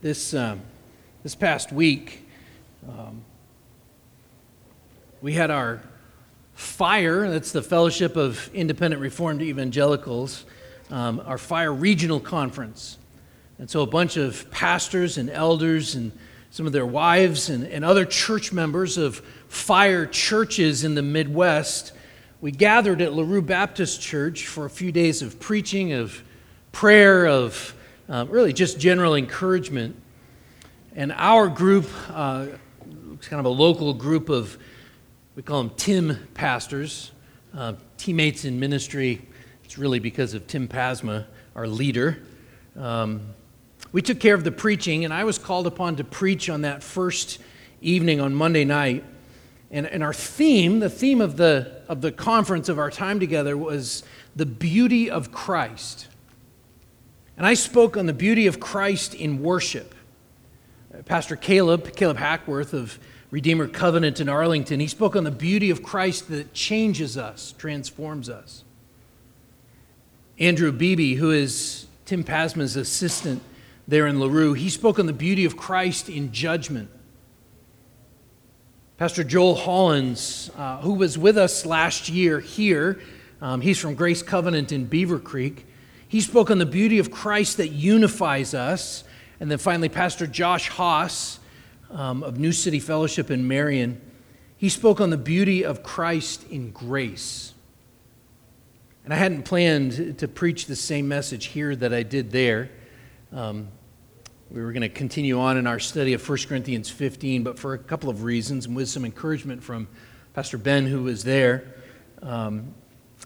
This, um, this past week, um, we had our FIRE, that's the Fellowship of Independent Reformed Evangelicals, um, our FIRE Regional Conference. And so a bunch of pastors and elders and some of their wives and, and other church members of FIRE churches in the Midwest, we gathered at LaRue Baptist Church for a few days of preaching, of prayer, of um, really just general encouragement. And our group, uh, it's kind of a local group of, we call them Tim pastors, uh, teammates in ministry. It's really because of Tim Pasma, our leader. Um, we took care of the preaching, and I was called upon to preach on that first evening on Monday night. And, and our theme, the theme of the, of the conference of our time together, was the beauty of Christ. And I spoke on the beauty of Christ in worship. Pastor Caleb, Caleb Hackworth of Redeemer Covenant in Arlington, he spoke on the beauty of Christ that changes us, transforms us. Andrew Beebe, who is Tim Pasma's assistant there in LaRue, he spoke on the beauty of Christ in judgment. Pastor Joel Hollins, uh, who was with us last year here, um, he's from Grace Covenant in Beaver Creek. He spoke on the beauty of Christ that unifies us. And then finally, Pastor Josh Haas um, of New City Fellowship in Marion, he spoke on the beauty of Christ in grace. And I hadn't planned to preach the same message here that I did there. Um, we were going to continue on in our study of 1 Corinthians 15, but for a couple of reasons and with some encouragement from Pastor Ben, who was there, um,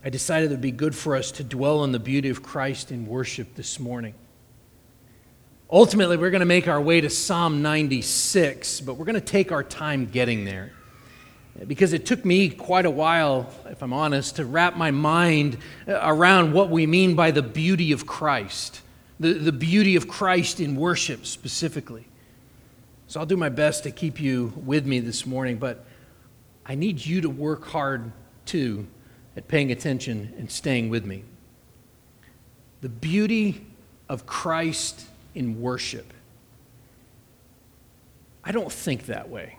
I decided it would be good for us to dwell on the beauty of Christ in worship this morning. Ultimately, we're going to make our way to Psalm 96, but we're going to take our time getting there. Because it took me quite a while, if I'm honest, to wrap my mind around what we mean by the beauty of Christ the, the beauty of Christ in worship specifically. So I'll do my best to keep you with me this morning, but I need you to work hard too at paying attention and staying with me. The beauty of Christ in worship. I don't think that way.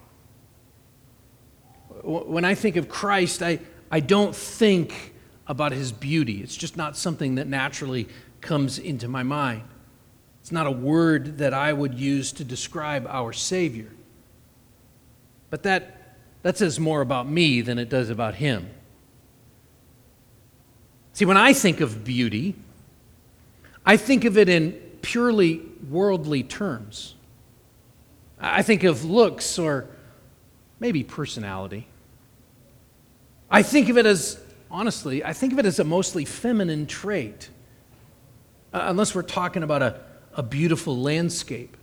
When I think of Christ, I, I don't think about his beauty. It's just not something that naturally comes into my mind. It's not a word that I would use to describe our Savior. But that, that says more about me than it does about Him. See, when I think of beauty, I think of it in purely worldly terms. I think of looks or maybe personality. I think of it as, honestly, I think of it as a mostly feminine trait. Uh, unless we're talking about a, a beautiful landscape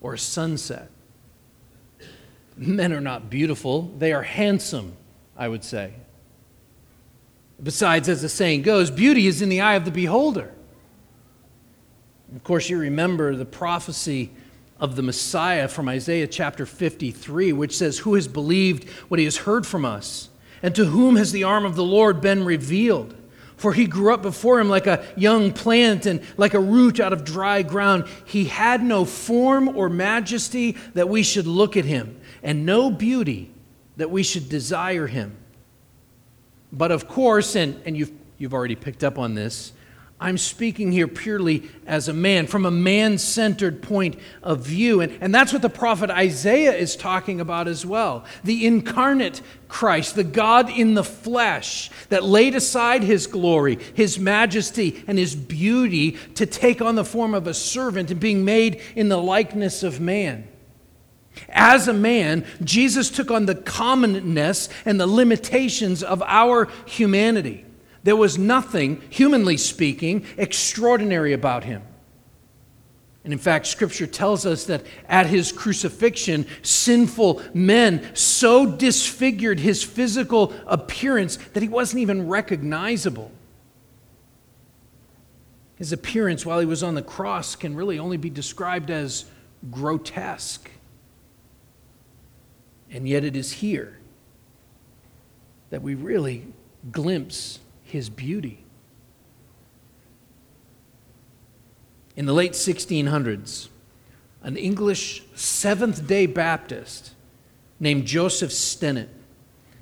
or a sunset. Men are not beautiful, they are handsome, I would say. Besides, as the saying goes, beauty is in the eye of the beholder. Of course, you remember the prophecy of the Messiah from Isaiah chapter 53, which says, Who has believed what he has heard from us? And to whom has the arm of the Lord been revealed? For he grew up before him like a young plant and like a root out of dry ground. He had no form or majesty that we should look at him, and no beauty that we should desire him. But of course, and, and you've, you've already picked up on this, I'm speaking here purely as a man, from a man centered point of view. And, and that's what the prophet Isaiah is talking about as well. The incarnate Christ, the God in the flesh, that laid aside his glory, his majesty, and his beauty to take on the form of a servant and being made in the likeness of man. As a man, Jesus took on the commonness and the limitations of our humanity. There was nothing, humanly speaking, extraordinary about him. And in fact, Scripture tells us that at his crucifixion, sinful men so disfigured his physical appearance that he wasn't even recognizable. His appearance while he was on the cross can really only be described as grotesque. And yet, it is here that we really glimpse his beauty. In the late 1600s, an English Seventh day Baptist named Joseph Stennett.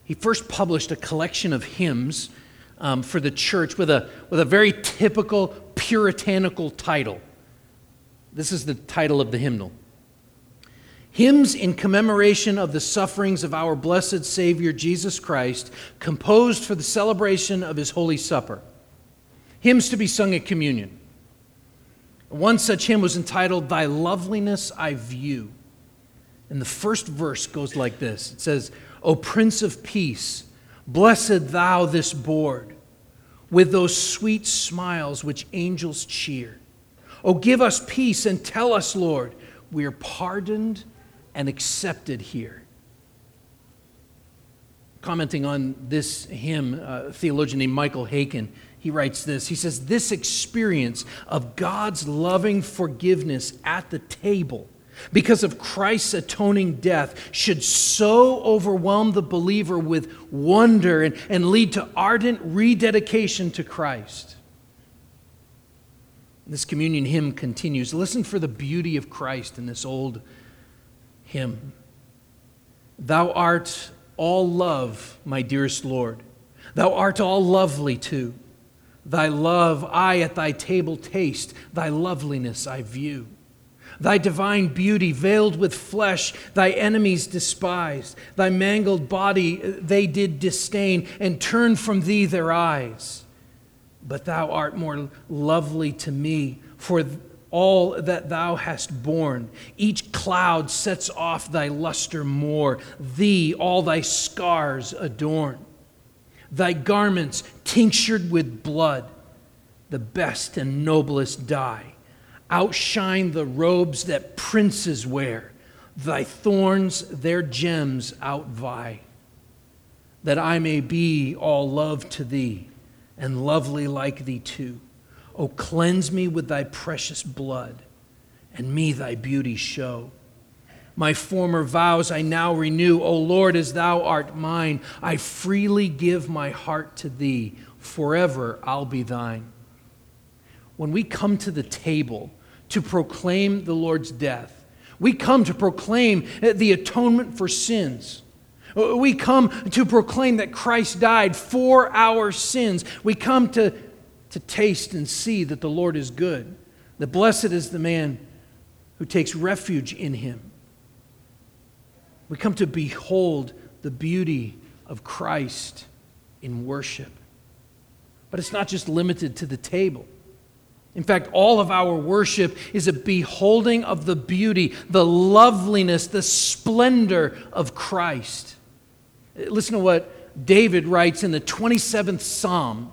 He first published a collection of hymns um, for the church with a, with a very typical puritanical title. This is the title of the hymnal Hymns in commemoration of the sufferings of our blessed Savior Jesus Christ, composed for the celebration of his Holy Supper. Hymns to be sung at communion. One such hymn was entitled, Thy Loveliness I View. And the first verse goes like this It says, O Prince of Peace, blessed thou this board, with those sweet smiles which angels cheer. O give us peace and tell us, Lord, we are pardoned and accepted here. Commenting on this hymn, a theologian named Michael Haykin, he writes this. He says, This experience of God's loving forgiveness at the table because of Christ's atoning death should so overwhelm the believer with wonder and, and lead to ardent rededication to Christ. This communion hymn continues. Listen for the beauty of Christ in this old hymn. Thou art all love, my dearest Lord. Thou art all lovely too. Thy love I at thy table taste, thy loveliness I view. Thy divine beauty veiled with flesh, thy enemies despised. Thy mangled body uh, they did disdain, and turn from thee their eyes. But thou art more lovely to me for all that thou hast borne. Each cloud sets off thy luster more. Thee all thy scars adorn. Thy garments tinctured with blood, the best and noblest dye outshine the robes that princes wear. Thy thorns their gems outvie. That I may be all love to thee, and lovely like thee too. O cleanse me with thy precious blood, and me thy beauty show. My former vows I now renew. O Lord, as thou art mine, I freely give my heart to thee. Forever I'll be thine. When we come to the table, to proclaim the Lord's death. We come to proclaim uh, the atonement for sins. Uh, we come to proclaim that Christ died for our sins. We come to, to taste and see that the Lord is good. The blessed is the man who takes refuge in him. We come to behold the beauty of Christ in worship. But it's not just limited to the table. In fact, all of our worship is a beholding of the beauty, the loveliness, the splendor of Christ. Listen to what David writes in the 27th Psalm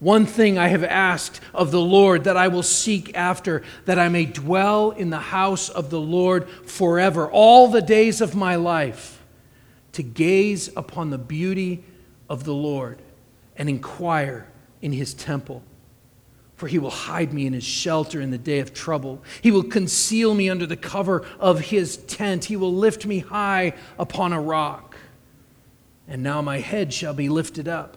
One thing I have asked of the Lord that I will seek after, that I may dwell in the house of the Lord forever, all the days of my life, to gaze upon the beauty of the Lord and inquire in his temple. For he will hide me in his shelter in the day of trouble. He will conceal me under the cover of his tent. He will lift me high upon a rock. And now my head shall be lifted up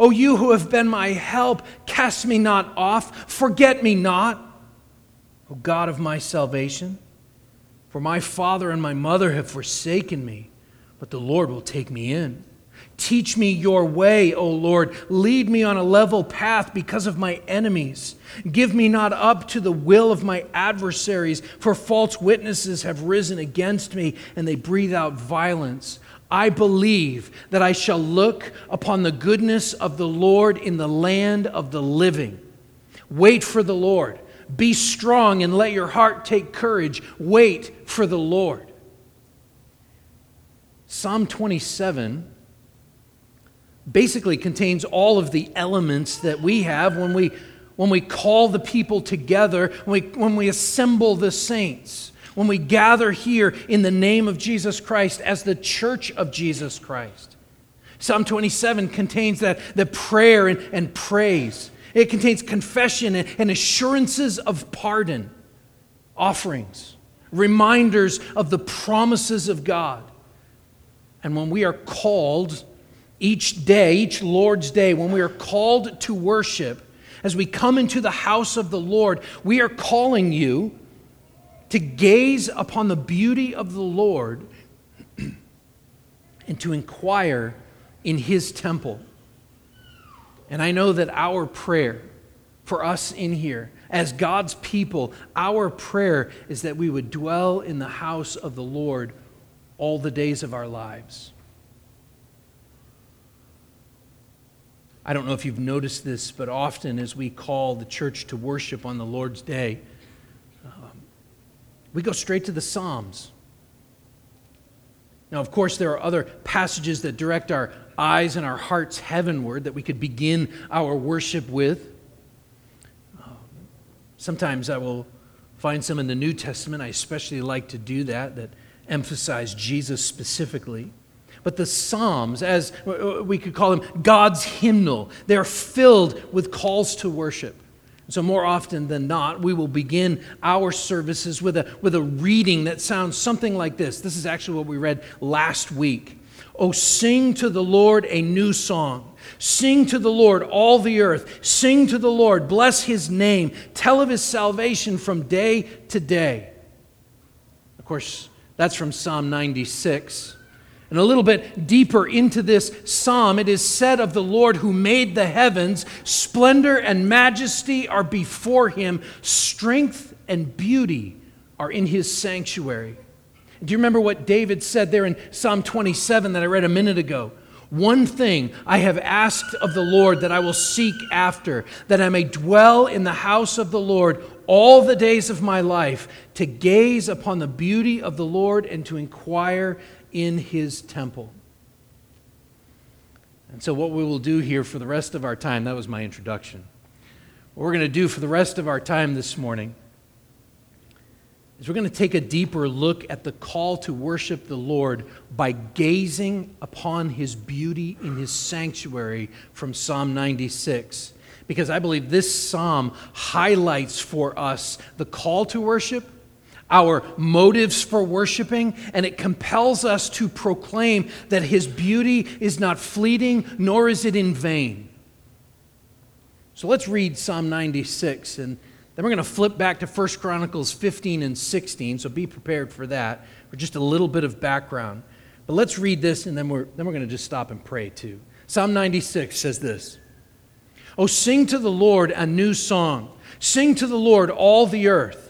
O you who have been my help, cast me not off. Forget me not, O God of my salvation. For my father and my mother have forsaken me, but the Lord will take me in. Teach me your way, O Lord. Lead me on a level path because of my enemies. Give me not up to the will of my adversaries, for false witnesses have risen against me, and they breathe out violence. I believe that I shall look upon the goodness of the Lord in the land of the living. Wait for the Lord. Be strong and let your heart take courage. Wait for the Lord. Psalm 27 basically contains all of the elements that we have when we, when we call the people together, when we, when we assemble the saints, when we gather here in the name of Jesus Christ as the church of Jesus Christ. Psalm 27 contains that the prayer and, and praise. It contains confession and, and assurances of pardon, offerings, reminders of the promises of God. And when we are called each day, each Lord's day, when we are called to worship, as we come into the house of the Lord, we are calling you to gaze upon the beauty of the Lord and to inquire in his temple. And I know that our prayer for us in here, as God's people, our prayer is that we would dwell in the house of the Lord all the days of our lives. I don't know if you've noticed this, but often as we call the church to worship on the Lord's Day, we go straight to the Psalms. Now, of course, there are other passages that direct our eyes and our hearts heavenward that we could begin our worship with. Sometimes I will find some in the New Testament. I especially like to do that, that emphasize Jesus specifically. But the Psalms, as we could call them, God's hymnal, they're filled with calls to worship. So, more often than not, we will begin our services with a, with a reading that sounds something like this. This is actually what we read last week. Oh, sing to the Lord a new song. Sing to the Lord, all the earth. Sing to the Lord, bless his name. Tell of his salvation from day to day. Of course, that's from Psalm 96. And a little bit deeper into this psalm, it is said of the Lord who made the heavens, splendor and majesty are before him, strength and beauty are in his sanctuary. Do you remember what David said there in Psalm 27 that I read a minute ago? One thing I have asked of the Lord that I will seek after, that I may dwell in the house of the Lord all the days of my life, to gaze upon the beauty of the Lord and to inquire in his temple. And so, what we will do here for the rest of our time, that was my introduction. What we're going to do for the rest of our time this morning is we're going to take a deeper look at the call to worship the Lord by gazing upon his beauty in his sanctuary from Psalm 96. Because I believe this psalm highlights for us the call to worship, our motives for worshiping, and it compels us to proclaim that his beauty is not fleeting, nor is it in vain. So let's read Psalm 96 and then we're going to flip back to 1 Chronicles 15 and 16, so be prepared for that, for just a little bit of background. But let's read this, and then we're, then we're going to just stop and pray too. Psalm 96 says this Oh, sing to the Lord a new song. Sing to the Lord, all the earth.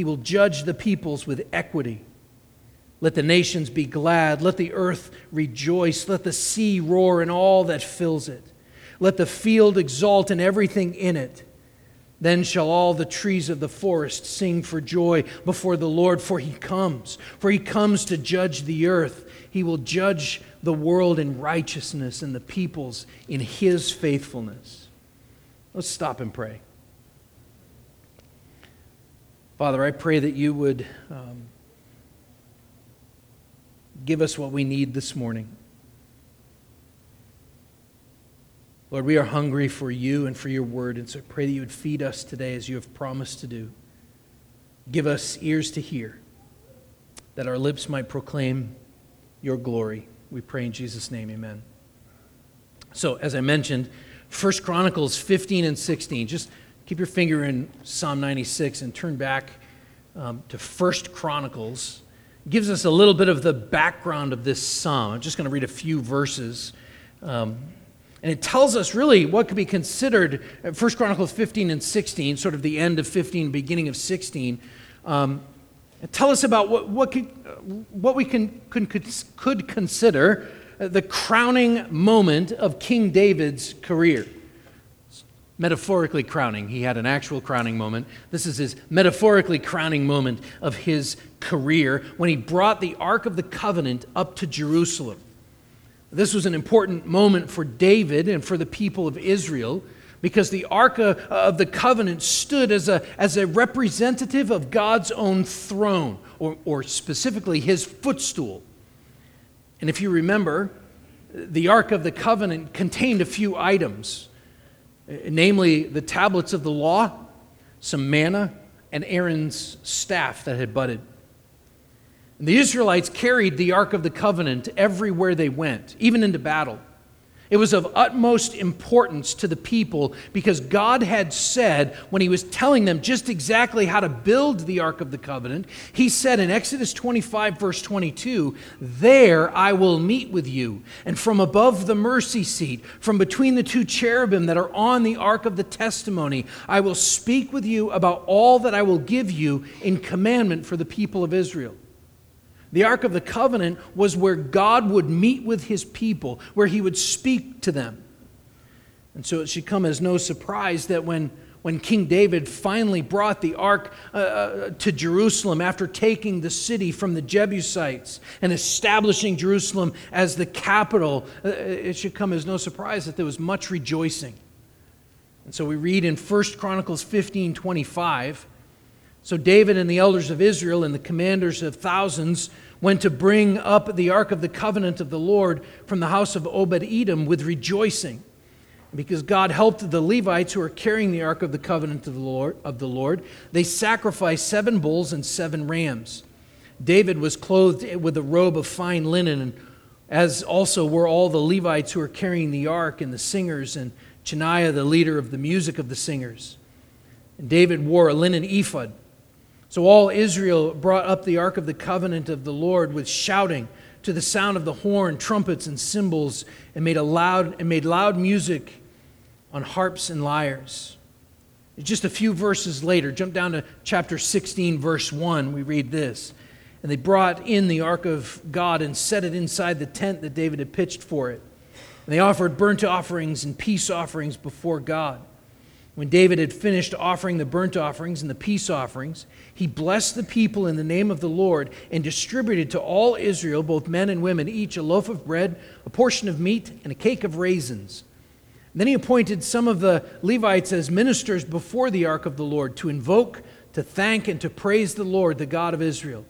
He will judge the peoples with equity. Let the nations be glad. Let the earth rejoice. Let the sea roar and all that fills it. Let the field exult and everything in it. Then shall all the trees of the forest sing for joy before the Lord, for he comes. For he comes to judge the earth. He will judge the world in righteousness and the peoples in his faithfulness. Let's stop and pray. Father, I pray that you would um, give us what we need this morning. Lord, we are hungry for you and for your word, and so I pray that you would feed us today as you have promised to do. Give us ears to hear, that our lips might proclaim your glory. We pray in Jesus' name, amen. So, as I mentioned, 1 Chronicles 15 and 16. Just keep your finger in Psalm 96 and turn back um, to First Chronicles. It gives us a little bit of the background of this psalm. I'm just going to read a few verses. Um, and it tells us really what could be considered, 1 uh, Chronicles 15 and 16, sort of the end of 15, beginning of 16. Um, tell us about what, what, could, uh, what we can, could, could consider uh, the crowning moment of King David's career. Metaphorically crowning. He had an actual crowning moment. This is his metaphorically crowning moment of his career when he brought the Ark of the Covenant up to Jerusalem. This was an important moment for David and for the people of Israel because the Ark of the Covenant stood as a, as a representative of God's own throne, or, or specifically his footstool. And if you remember, the Ark of the Covenant contained a few items, namely the tablets of the law, some manna, and Aaron's staff that had budded. And the Israelites carried the Ark of the Covenant everywhere they went, even into battle. It was of utmost importance to the people because God had said, when He was telling them just exactly how to build the Ark of the Covenant, He said in Exodus 25, verse 22, There I will meet with you, and from above the mercy seat, from between the two cherubim that are on the Ark of the testimony, I will speak with you about all that I will give you in commandment for the people of Israel. The Ark of the Covenant was where God would meet with his people, where he would speak to them. And so it should come as no surprise that when, when King David finally brought the ark uh, uh, to Jerusalem after taking the city from the Jebusites and establishing Jerusalem as the capital, uh, it should come as no surprise that there was much rejoicing. And so we read in 1 Chronicles 15 25 so David and the elders of Israel and the commanders of thousands went to bring up the ark of the covenant of the Lord from the house of Obed Edom with rejoicing. Because God helped the Levites who were carrying the ark of the covenant of the Lord, of the Lord, they sacrificed seven bulls and seven rams. David was clothed with a robe of fine linen, as also were all the Levites who were carrying the ark and the singers, and Chenaniah, the leader of the music of the singers. And David wore a linen ephod. So all Israel brought up the ark of the covenant of the Lord with shouting to the sound of the horn, trumpets, and cymbals, and made, a loud, and made loud music on harps and lyres. Just a few verses later, jump down to chapter 16, verse 1, we read this. And they brought in the ark of God and set it inside the tent that David had pitched for it. And they offered burnt offerings and peace offerings before God. When David had finished offering the burnt offerings and the peace offerings, he blessed the people in the name of the Lord and distributed to all Israel, both men and women, each a loaf of bread, a portion of meat, and a cake of raisins. And then he appointed some of the Levites as ministers before the ark of the Lord to invoke, to thank, and to praise the Lord, the God of Israel.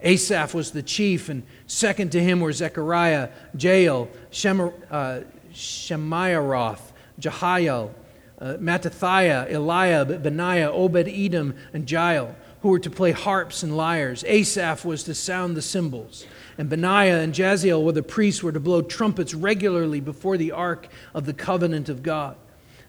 Asaph was the chief, and second to him were Zechariah, Jeiel, Shem, uh, Shemaiah, Jehiel, uh, Mattithiah, Eliab, Benaiah, Obed Edom, and Jeiel, who were to play harps and lyres. Asaph was to sound the cymbals. And Benaiah and Jahaziel were the priests, were to blow trumpets regularly before the ark of the covenant of God.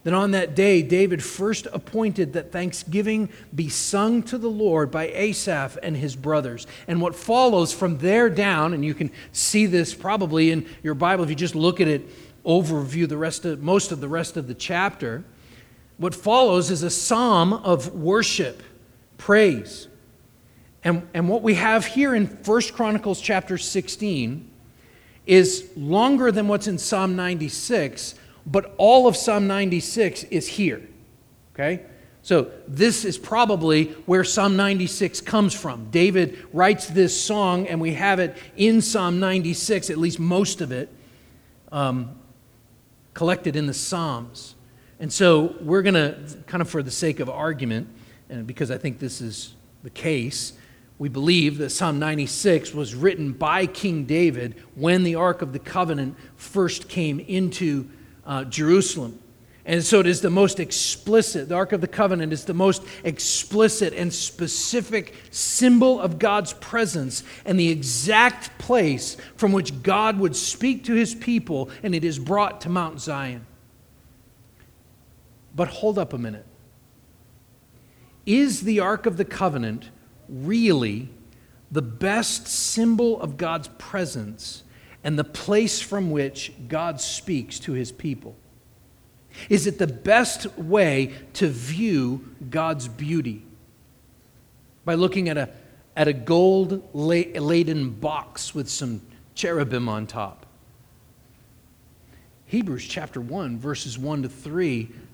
Then on that day, David first appointed that thanksgiving be sung to the Lord by Asaph and his brothers. And what follows from there down, and you can see this probably in your Bible if you just look at it, overview the rest of most of the rest of the chapter what follows is a psalm of worship, praise. And, and what we have here in 1 Chronicles chapter 16 is longer than what's in Psalm 96, but all of Psalm 96 is here. Okay? So this is probably where Psalm 96 comes from. David writes this song, and we have it in Psalm 96, at least most of it, um, collected in the Psalms. And so we're going to, kind of for the sake of argument, and because I think this is the case, We believe that Psalm 96 was written by King David when the Ark of the Covenant first came into uh, Jerusalem. And so it is the most explicit, the Ark of the Covenant is the most explicit and specific symbol of God's presence and the exact place from which God would speak to his people, and it is brought to Mount Zion. But hold up a minute. Is the Ark of the Covenant really the best symbol of God's presence and the place from which God speaks to his people? Is it the best way to view God's beauty? By looking at a, at a gold laden box with some cherubim on top. Hebrews chapter 1, verses 1 to 3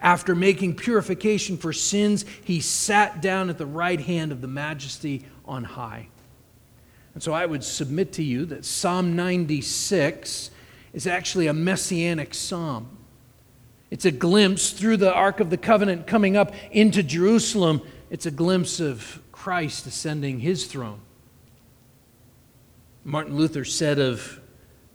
After making purification for sins, he sat down at the right hand of the majesty on high. And so I would submit to you that Psalm 96 is actually a messianic psalm. It's a glimpse through the Ark of the Covenant coming up into Jerusalem. It's a glimpse of Christ ascending his throne. Martin Luther said of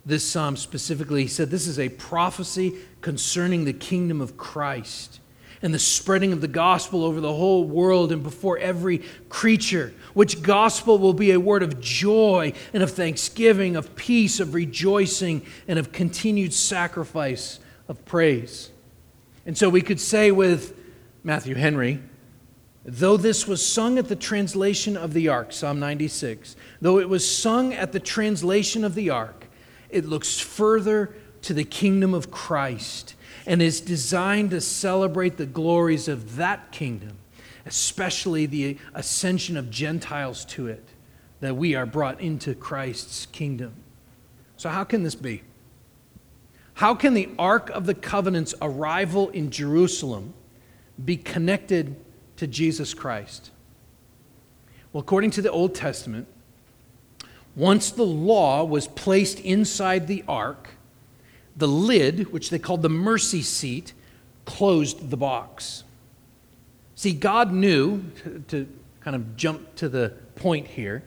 this psalm specifically, he said, This is a prophecy concerning the kingdom of Christ and the spreading of the gospel over the whole world and before every creature, which gospel will be a word of joy and of thanksgiving, of peace, of rejoicing, and of continued sacrifice of praise. And so we could say with Matthew Henry, though this was sung at the translation of the ark, Psalm 96, though it was sung at the translation of the ark, it looks further to the kingdom of Christ and is designed to celebrate the glories of that kingdom, especially the ascension of Gentiles to it, that we are brought into Christ's kingdom. So, how can this be? How can the Ark of the Covenant's arrival in Jerusalem be connected to Jesus Christ? Well, according to the Old Testament, once the law was placed inside the ark, the lid, which they called the mercy seat, closed the box. See, God knew, to kind of jump to the point here,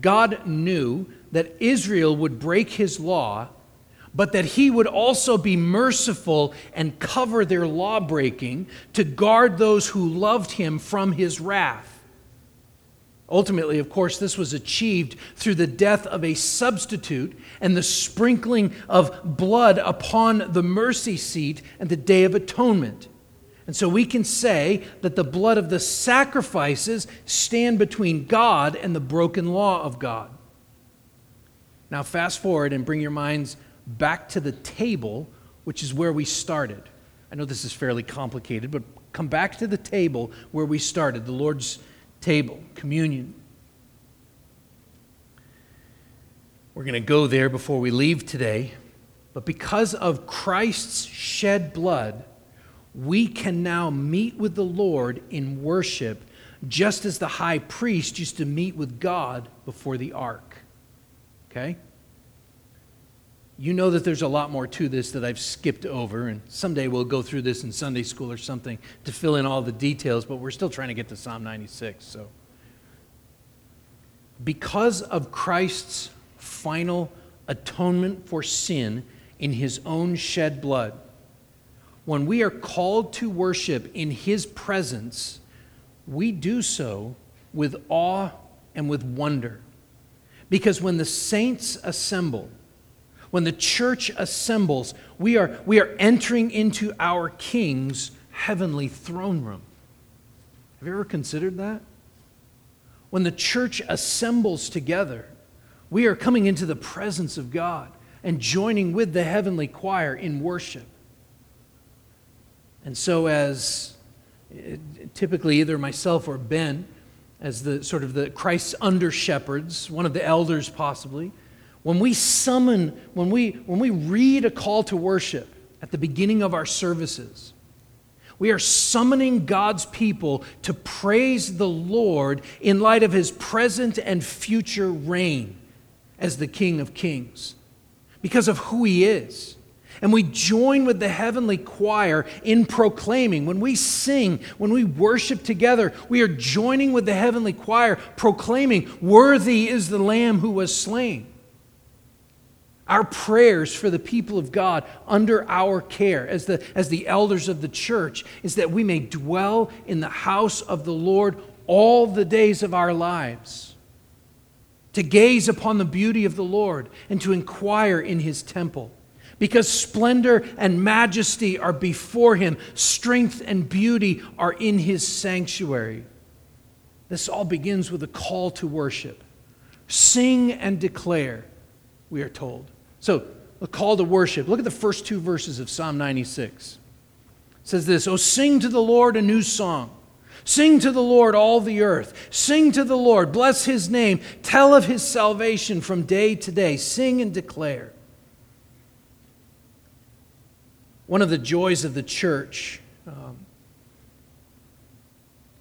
God knew that Israel would break his law but that he would also be merciful and cover their lawbreaking to guard those who loved him from his wrath. Ultimately, of course, this was achieved through the death of a substitute and the sprinkling of blood upon the mercy seat and the Day of Atonement. And so we can say that the blood of the sacrifices stand between God and the broken law of God. Now, fast forward and bring your minds back to the table, which is where we started. I know this is fairly complicated, but come back to the table where we started, the Lord's table, communion. We're going to go there before we leave today. But because of Christ's shed blood, we can now meet with the Lord in worship, just as the high priest used to meet with God before the ark. Okay? You know that there's a lot more to this that I've skipped over, and someday we'll go through this in Sunday school or something to fill in all the details, but we're still trying to get to Psalm 96. So, because of Christ's final atonement for sin in his own shed blood, when we are called to worship in his presence, we do so with awe and with wonder. Because when the saints assemble, when the church assembles, we are, we are entering into our King's heavenly throne room. Have you ever considered that? When the church assembles together, we are coming into the presence of God and joining with the heavenly choir in worship. And so, as typically either myself or Ben as the sort of the Christ's under shepherds, one of the elders possibly, when we summon, when we, when we read a call to worship at the beginning of our services, we are summoning God's people to praise the Lord in light of his present and future reign as the King of Kings because of who he is. And we join with the heavenly choir in proclaiming. When we sing, when we worship together, we are joining with the heavenly choir, proclaiming, Worthy is the Lamb who was slain. Our prayers for the people of God under our care as the, as the elders of the church is that we may dwell in the house of the Lord all the days of our lives, to gaze upon the beauty of the Lord and to inquire in his temple. Because splendor and majesty are before him, strength and beauty are in his sanctuary. This all begins with a call to worship. Sing and declare, we are told. So, a call to worship. Look at the first two verses of Psalm 96. It says this Oh, sing to the Lord a new song. Sing to the Lord, all the earth. Sing to the Lord, bless his name. Tell of his salvation from day to day. Sing and declare. One of the joys of the church um,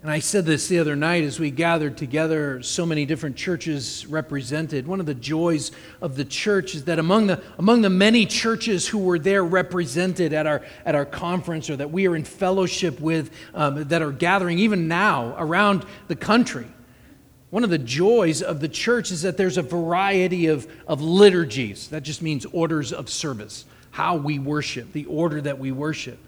and I said this the other night as we gathered together, so many different churches represented. One of the joys of the church is that among the, among the many churches who were there represented at our, at our conference or that we are in fellowship with, um, that are gathering even now around the country, one of the joys of the church is that there's a variety of, of liturgies. That just means orders of service, how we worship, the order that we worship.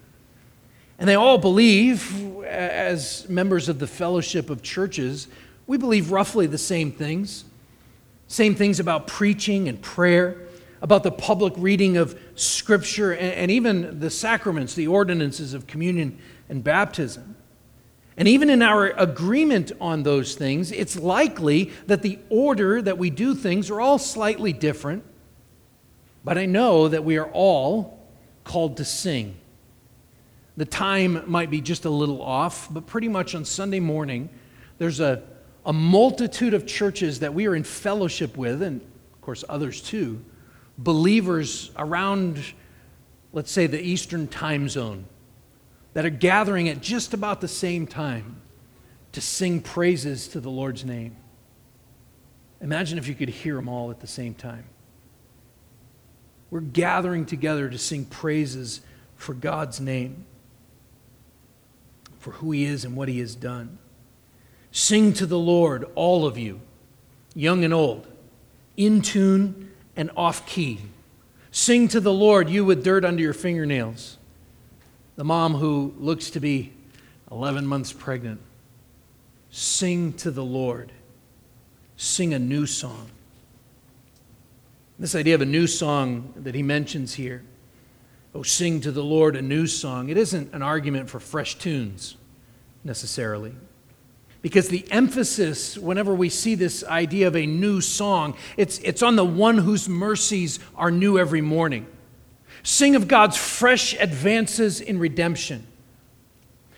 And they all believe, uh, as members of the fellowship of churches, we believe roughly the same things. Same things about preaching and prayer, about the public reading of Scripture, and, even the sacraments, the ordinances of communion and baptism. And even in our agreement on those things, it's likely that the order that we do things are all slightly different. But I know that we are all called to sing. The time might be just a little off, but pretty much on Sunday morning, there's a, a multitude of churches that we are in fellowship with, and of course others too, believers around, let's say, the Eastern time zone that are gathering at just about the same time to sing praises to the Lord's name. Imagine if you could hear them all at the same time. We're gathering together to sing praises for God's name for who he is and what he has done. Sing to the Lord, all of you, young and old, in tune and off key. Sing to the Lord, you with dirt under your fingernails. The mom who looks to be 11 months pregnant. Sing to the Lord. Sing a new song. This idea of a new song that he mentions here oh, sing to the Lord a new song, it isn't an argument for fresh tunes necessarily. Because the emphasis, whenever we see this idea of a new song, it's, it's on the one whose mercies are new every morning. Sing of God's fresh advances in redemption.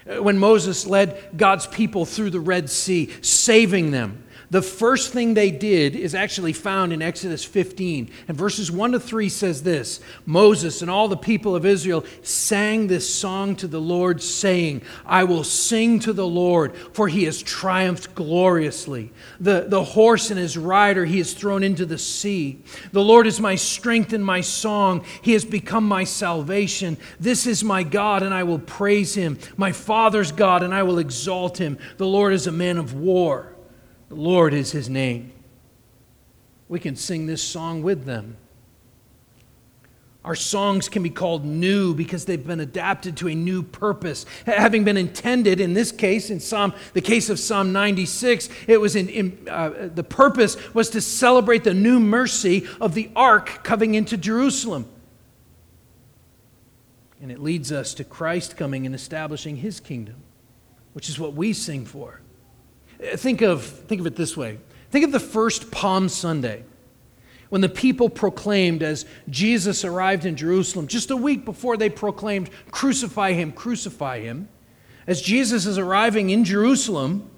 Uh, when Moses led God's people through the Red Sea, saving them, the first thing they did is actually found in Exodus 15. And verses 1 to 3 says this Moses and all the people of Israel sang this song to the Lord, saying, I will sing to the Lord, for he has triumphed gloriously. The, the horse and his rider he has thrown into the sea. The Lord is my strength and my song. He has become my salvation. This is my God, and I will praise him. My Father's God, and I will exalt him. The Lord is a man of war. The Lord is his name. We can sing this song with them. Our songs can be called new because they've been adapted to a new purpose. Having been intended, in this case, in Psalm, the case of Psalm 96, it was in, in uh, the purpose was to celebrate the new mercy of the ark coming into Jerusalem. And it leads us to Christ coming and establishing his kingdom, which is what we sing for. Think of, think of it this way think of the first Palm Sunday when the people proclaimed as Jesus arrived in Jerusalem, just a week before they proclaimed, Crucify him, crucify him. As Jesus is arriving in Jerusalem,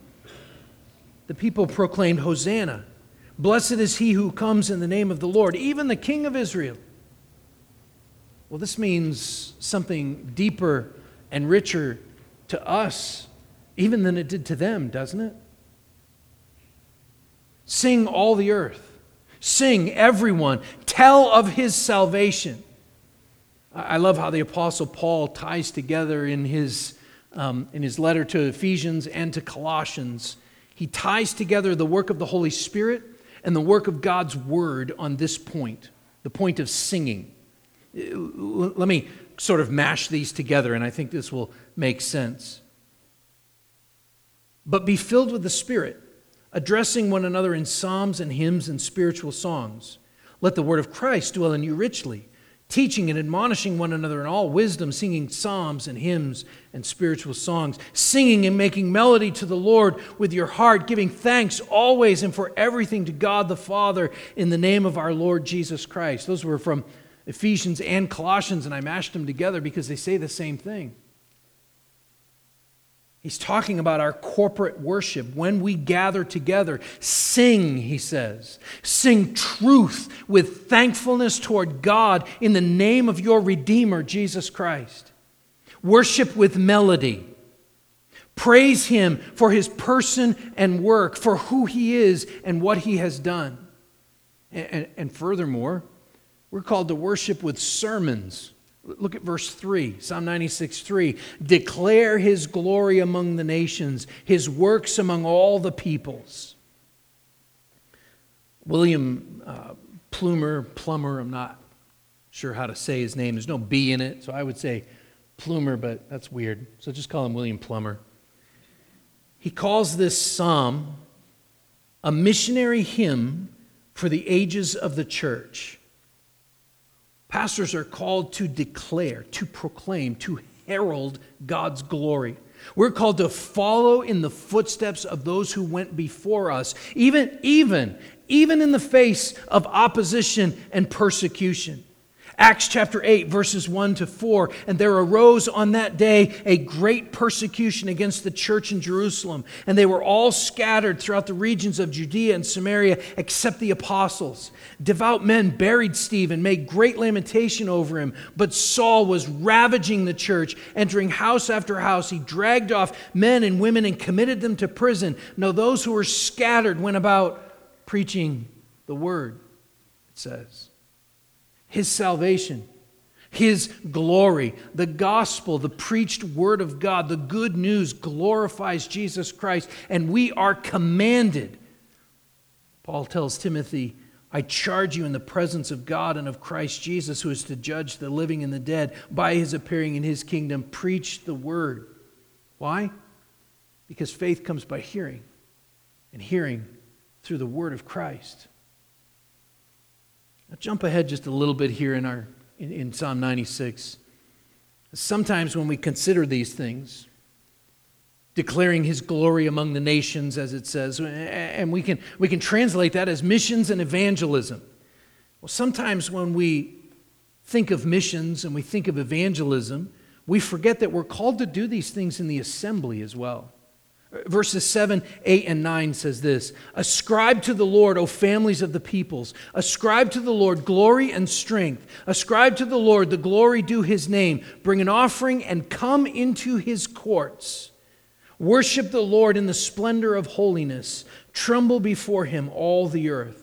the people proclaimed, Hosanna. Blessed is he who comes in the name of the Lord, even the King of Israel. Well, this means something deeper and richer to us, even than it did to them, doesn't it? Sing all the earth. Sing, everyone. Tell of his salvation. I love how the Apostle Paul ties together in his, um, in his letter to Ephesians and to Colossians. He ties together the work of the Holy Spirit and the work of God's Word on this point, the point of singing. Let me sort of mash these together, and I think this will make sense. But be filled with the Spirit, addressing one another in psalms and hymns and spiritual songs. Let the word of Christ dwell in you richly teaching and admonishing one another in all wisdom, singing psalms and hymns and spiritual songs, singing and making melody to the Lord with your heart, giving thanks always and for everything to God the Father in the name of our Lord Jesus Christ. Those were from Ephesians and Colossians, and I mashed them together because they say the same thing. He's talking about our corporate worship. When we gather together, sing, he says. Sing truth with thankfulness toward God in the name of your Redeemer, Jesus Christ. Worship with melody. Praise him for his person and work, for who he is and what he has done. And, and, and furthermore, we're called to worship with sermons Look at verse 3, Psalm 96 3. Declare his glory among the nations, his works among all the peoples. William uh, Plumer, Plummer, I'm not sure how to say his name. There's no B in it, so I would say Plumer, but that's weird. So just call him William Plummer. He calls this psalm a missionary hymn for the ages of the church. Pastors are called to declare, to proclaim, to herald God's glory. We're called to follow in the footsteps of those who went before us, even, even, even in the face of opposition and persecution. Acts chapter 8, verses 1 to 4. And there arose on that day a great persecution against the church in Jerusalem. And they were all scattered throughout the regions of Judea and Samaria, except the apostles. Devout men buried Stephen, made great lamentation over him. But Saul was ravaging the church, entering house after house. He dragged off men and women and committed them to prison. Now, those who were scattered went about preaching the word, it says his salvation, his glory. The gospel, the preached word of God, the good news glorifies Jesus Christ, and we are commanded. Paul tells Timothy, I charge you in the presence of God and of Christ Jesus, who is to judge the living and the dead, by his appearing in his kingdom, preach the word. Why? Because faith comes by hearing, and hearing through the word of Christ. Now jump ahead just a little bit here in, our, in, in Psalm 96. Sometimes when we consider these things, declaring his glory among the nations, as it says, and we can, we can translate that as missions and evangelism. Well, sometimes when we think of missions and we think of evangelism, we forget that we're called to do these things in the assembly as well. Verses 7, 8, and 9 says this Ascribe to the Lord, O families of the peoples. Ascribe to the Lord glory and strength. Ascribe to the Lord the glory due his name. Bring an offering and come into his courts. Worship the Lord in the splendor of holiness. Tremble before him, all the earth.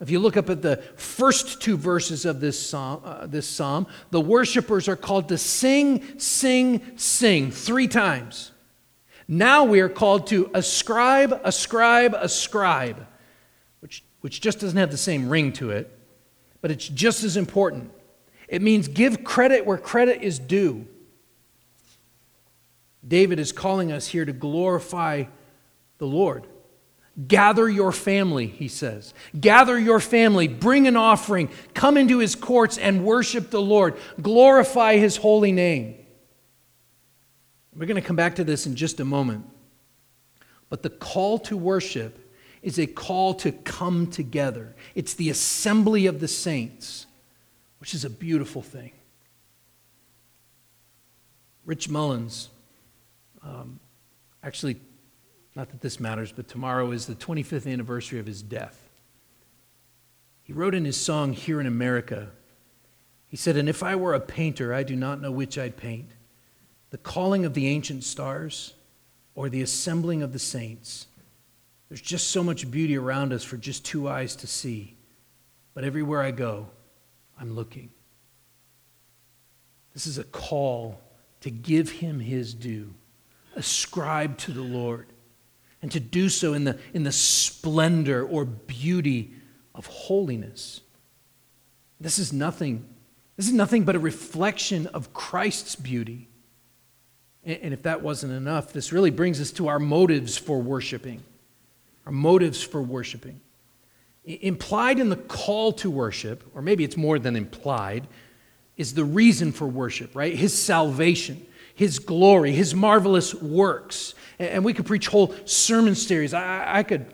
If you look up at the first two verses of this psalm, uh, this psalm, the worshipers are called to sing, sing, sing three times. Now we are called to ascribe, ascribe, ascribe, which, which just doesn't have the same ring to it, but it's just as important. It means give credit where credit is due. David is calling us here to glorify the Lord. Gather your family, he says. Gather your family, bring an offering, come into his courts and worship the Lord. Glorify his holy name. We're going to come back to this in just a moment. But the call to worship is a call to come together. It's the assembly of the saints, which is a beautiful thing. Rich Mullins, um, actually, Not that this matters, but tomorrow is the 25th anniversary of his death. He wrote in his song, Here in America, he said, And if I were a painter, I do not know which I'd paint the calling of the ancient stars or the assembling of the saints. There's just so much beauty around us for just two eyes to see. But everywhere I go, I'm looking. This is a call to give him his due, ascribe to the Lord, and to do so in the, in the splendor or beauty of holiness. This is nothing. This is nothing but a reflection of Christ's beauty. And if that wasn't enough, this really brings us to our motives for worshiping. Our motives for worshiping. Implied in the call to worship, or maybe it's more than implied, is the reason for worship, right? His salvation, His glory, His marvelous works. And we could preach whole sermon series. I, I could,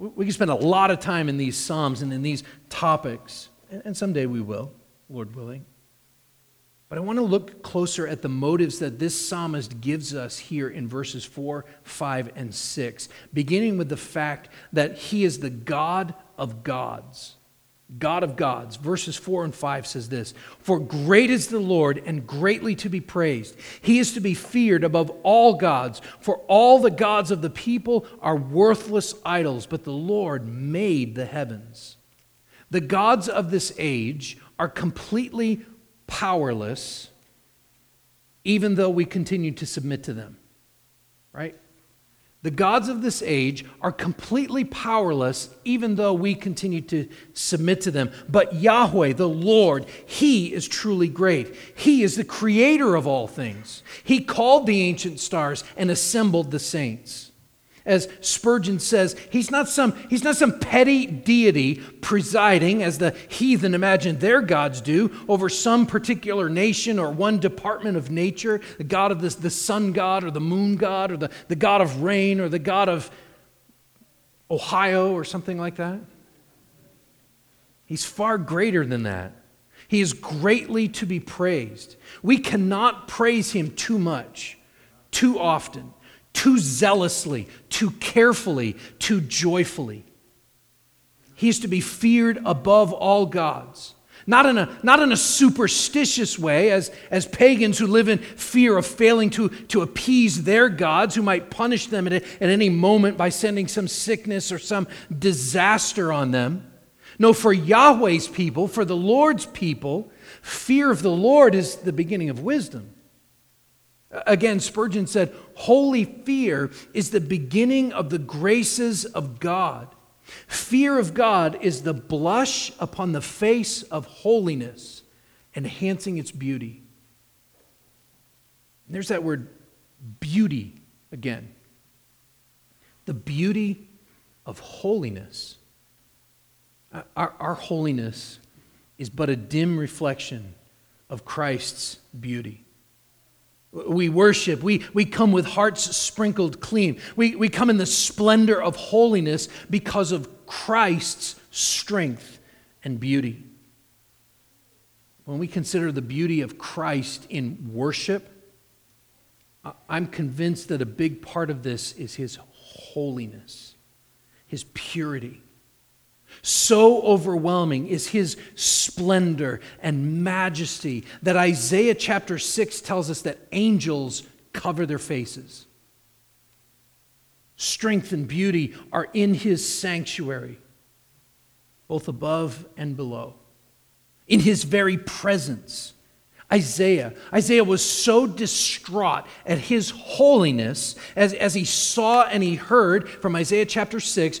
we could spend a lot of time in these Psalms and in these topics. And someday we will, Lord willing. But I want to look closer at the motives that this psalmist gives us here in verses 4, 5, and 6, beginning with the fact that he is the God of gods. God of gods. Verses 4 and 5 says this For great is the Lord and greatly to be praised. He is to be feared above all gods, for all the gods of the people are worthless idols, but the Lord made the heavens. The gods of this age are completely powerless, even though we continue to submit to them. Right? The gods of this age are completely powerless, even though we continue to submit to them. But Yahweh, the Lord, He is truly great. He is the creator of all things. He called the ancient stars and assembled the saints as Spurgeon says, he's not some, he's not some petty deity presiding, as the heathen imagine their gods do, over some particular nation or one department of nature, the god of the, the sun god or the moon god or the, the god of rain or the god of Ohio or something like that. He's far greater than that. He is greatly to be praised. We cannot praise him too much, too often too zealously, too carefully, too joyfully. He is to be feared above all gods. Not in a, not in a superstitious way, as, as pagans who live in fear of failing to, to appease their gods, who might punish them at, a, at any moment by sending some sickness or some disaster on them. No, for Yahweh's people, for the Lord's people, fear of the Lord is the beginning of wisdom. Again, Spurgeon said, Holy fear is the beginning of the graces of God. Fear of God is the blush upon the face of holiness, enhancing its beauty. And there's that word beauty again. The beauty of holiness. Uh, our, our holiness is but a dim reflection of Christ's beauty. We worship. We, we come with hearts sprinkled clean. We, we come in the splendor of holiness because of Christ's strength and beauty. When we consider the beauty of Christ in worship, I'm convinced that a big part of this is his holiness, his purity. So overwhelming is his splendor and majesty that Isaiah chapter 6 tells us that angels cover their faces. Strength and beauty are in his sanctuary, both above and below, in his very presence. Isaiah. Isaiah was so distraught at his holiness as, as he saw and he heard from Isaiah chapter 6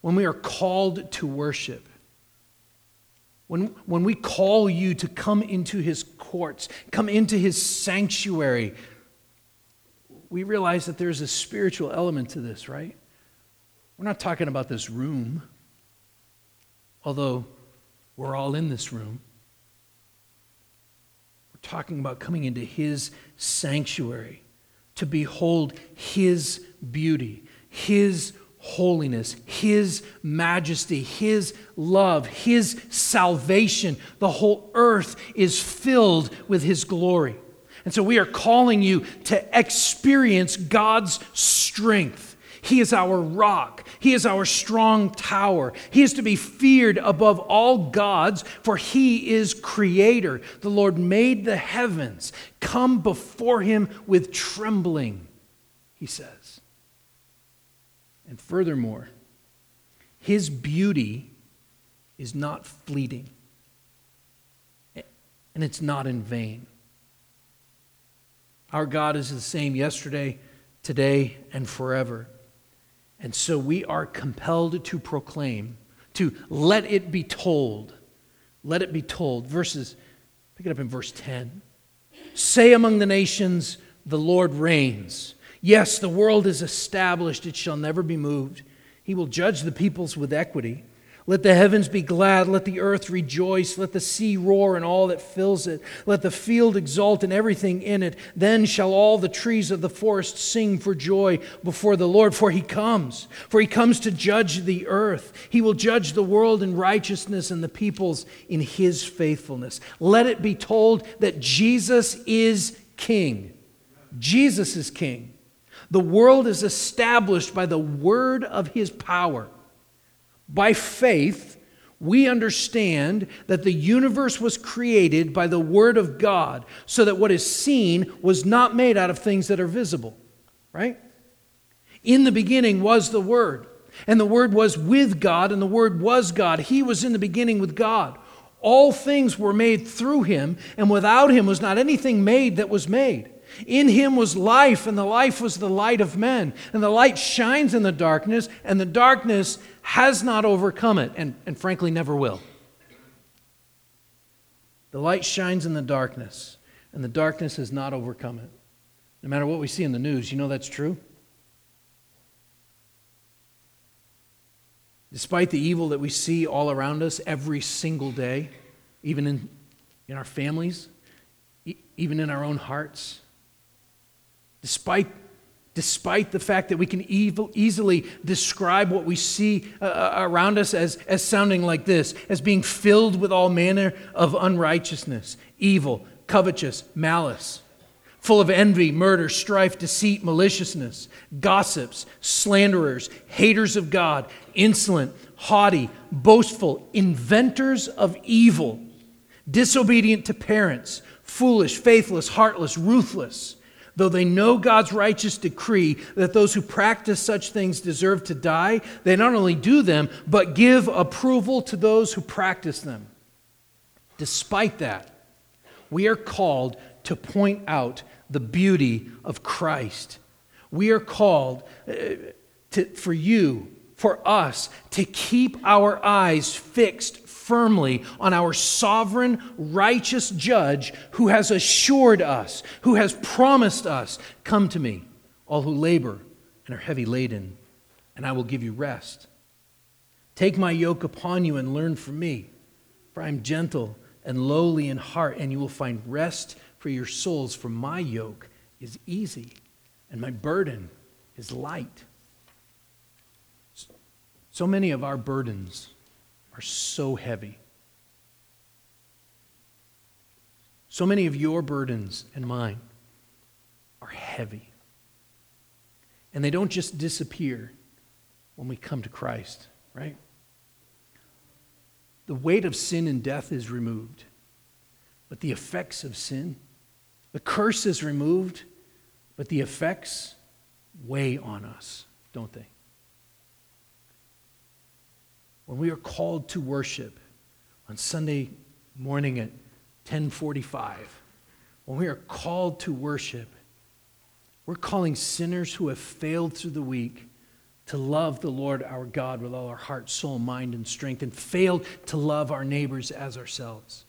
when we are called to worship, when, when we call you to come into his courts, come into his sanctuary, we realize that there's a spiritual element to this, right? We're not talking about this room, although we're all in this room. We're talking about coming into His sanctuary to behold His beauty, His holiness, His majesty, His love, His salvation. The whole earth is filled with His glory. And so we are calling you to experience God's strength. He is our rock. He is our strong tower. He is to be feared above all gods, for he is creator. The Lord made the heavens. Come before him with trembling, he says. And furthermore, his beauty is not fleeting, and it's not in vain. Our God is the same yesterday, today, and forever. And so we are compelled to proclaim, to let it be told. Let it be told. Verses, pick it up in verse 10. Say among the nations, the Lord reigns. Yes, the world is established, it shall never be moved. He will judge the peoples with equity. Let the heavens be glad, let the earth rejoice, let the sea roar and all that fills it, let the field exult and everything in it. Then shall all the trees of the forest sing for joy before the Lord, for he comes. For he comes to judge the earth. He will judge the world in righteousness and the peoples in his faithfulness. Let it be told that Jesus is king. Jesus is king. The world is established by the word of his power. By faith, we understand that the universe was created by the word of God, so that what is seen was not made out of things that are visible, right? In the beginning was the word, and the word was with God, and the word was God. He was in the beginning with God. All things were made through him, and without him was not anything made that was made. In him was life, and the life was the light of men. And the light shines in the darkness, and the darkness has not overcome it, and, and frankly never will. The light shines in the darkness, and the darkness has not overcome it. No matter what we see in the news, you know that's true? Despite the evil that we see all around us every single day, even in, in our families, e- even in our own hearts, Despite, despite the fact that we can evil, easily describe what we see uh, uh, around us as, as sounding like this as being filled with all manner of unrighteousness, evil, covetous, malice, full of envy, murder, strife, deceit, maliciousness, gossips, slanderers, haters of God, insolent, haughty, boastful, inventors of evil, disobedient to parents, foolish, faithless, heartless, ruthless Though they know God's righteous decree that those who practice such things deserve to die, they not only do them, but give approval to those who practice them. Despite that, we are called to point out the beauty of Christ. We are called uh, to, for you, for us, to keep our eyes fixed firmly on our sovereign, righteous judge who has assured us, who has promised us, Come to me, all who labor and are heavy laden, and I will give you rest. Take my yoke upon you and learn from me, for I am gentle and lowly in heart, and you will find rest for your souls, for my yoke is easy and my burden is light. So many of our burdens are so heavy. So many of your burdens and mine are heavy. And they don't just disappear when we come to Christ, right? The weight of sin and death is removed, but the effects of sin, the curse is removed, but the effects weigh on us, don't they? When we are called to worship on Sunday morning at 1045, when we are called to worship, we're calling sinners who have failed through the week to love the Lord our God with all our heart, soul, mind, and strength, and failed to love our neighbors as ourselves.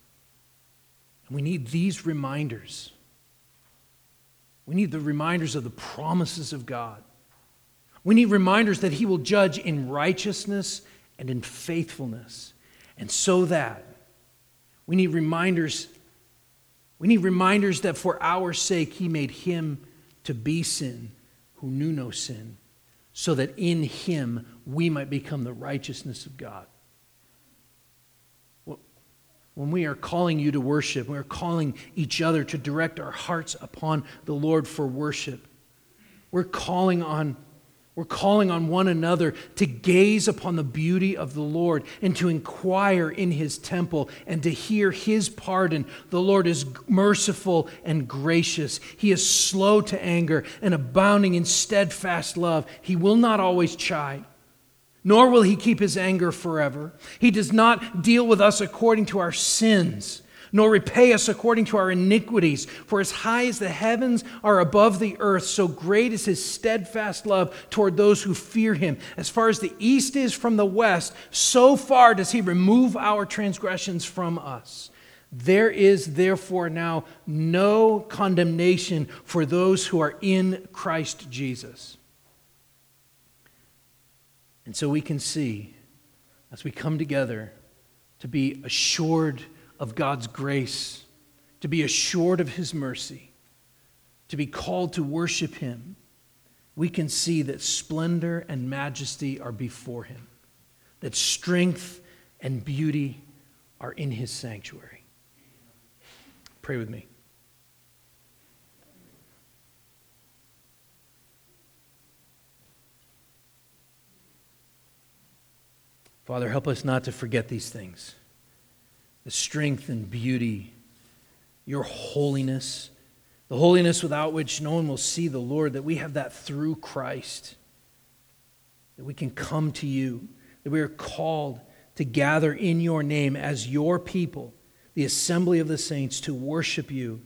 And we need these reminders We need the reminders of the promises of God. We need reminders that He will judge in righteousness and in faithfulness. And so that we need reminders we need reminders that for our sake he made him to be sin who knew no sin so that in him we might become the righteousness of God. When we are calling you to worship, we are calling each other to direct our hearts upon the Lord for worship. We're calling on we're calling on one another to gaze upon the beauty of the Lord and to inquire in his temple and to hear his pardon. The Lord is merciful and gracious. He is slow to anger and abounding in steadfast love. He will not always chide, nor will he keep his anger forever. He does not deal with us according to our sins nor repay us according to our iniquities. For as high as the heavens are above the earth, so great is his steadfast love toward those who fear him. As far as the east is from the west, so far does he remove our transgressions from us. There is therefore now no condemnation for those who are in Christ Jesus. And so we can see as we come together to be assured of God's grace, to be assured of His mercy, to be called to worship Him, we can see that splendor and majesty are before Him, that strength and beauty are in His sanctuary. Pray with me. Father, help us not to forget these things the strength and beauty, your holiness, the holiness without which no one will see the Lord, that we have that through Christ, that we can come to you, that we are called to gather in your name as your people, the assembly of the saints, to worship you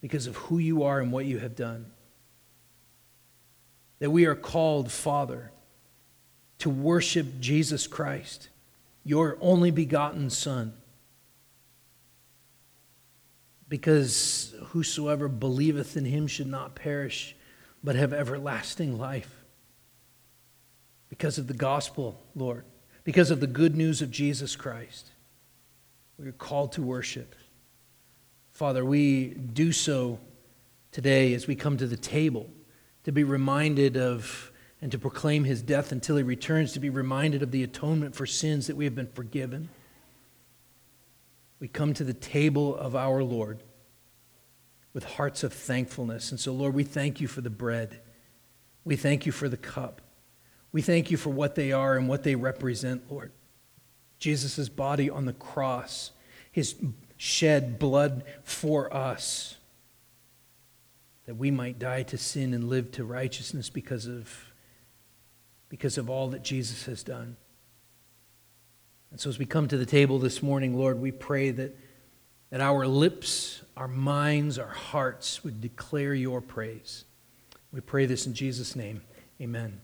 because of who you are and what you have done. That we are called, Father, to worship Jesus Christ, your only begotten Son because whosoever believeth in him should not perish, but have everlasting life. Because of the gospel, Lord, because of the good news of Jesus Christ, we are called to worship. Father, we do so today as we come to the table to be reminded of and to proclaim his death until he returns, to be reminded of the atonement for sins that we have been forgiven we come to the table of our Lord with hearts of thankfulness. And so, Lord, we thank you for the bread. We thank you for the cup. We thank you for what they are and what they represent, Lord. Jesus' body on the cross, his shed blood for us, that we might die to sin and live to righteousness because of, because of all that Jesus has done. And so, as we come to the table this morning, Lord, we pray that, that our lips, our minds, our hearts would declare your praise. We pray this in Jesus' name. Amen.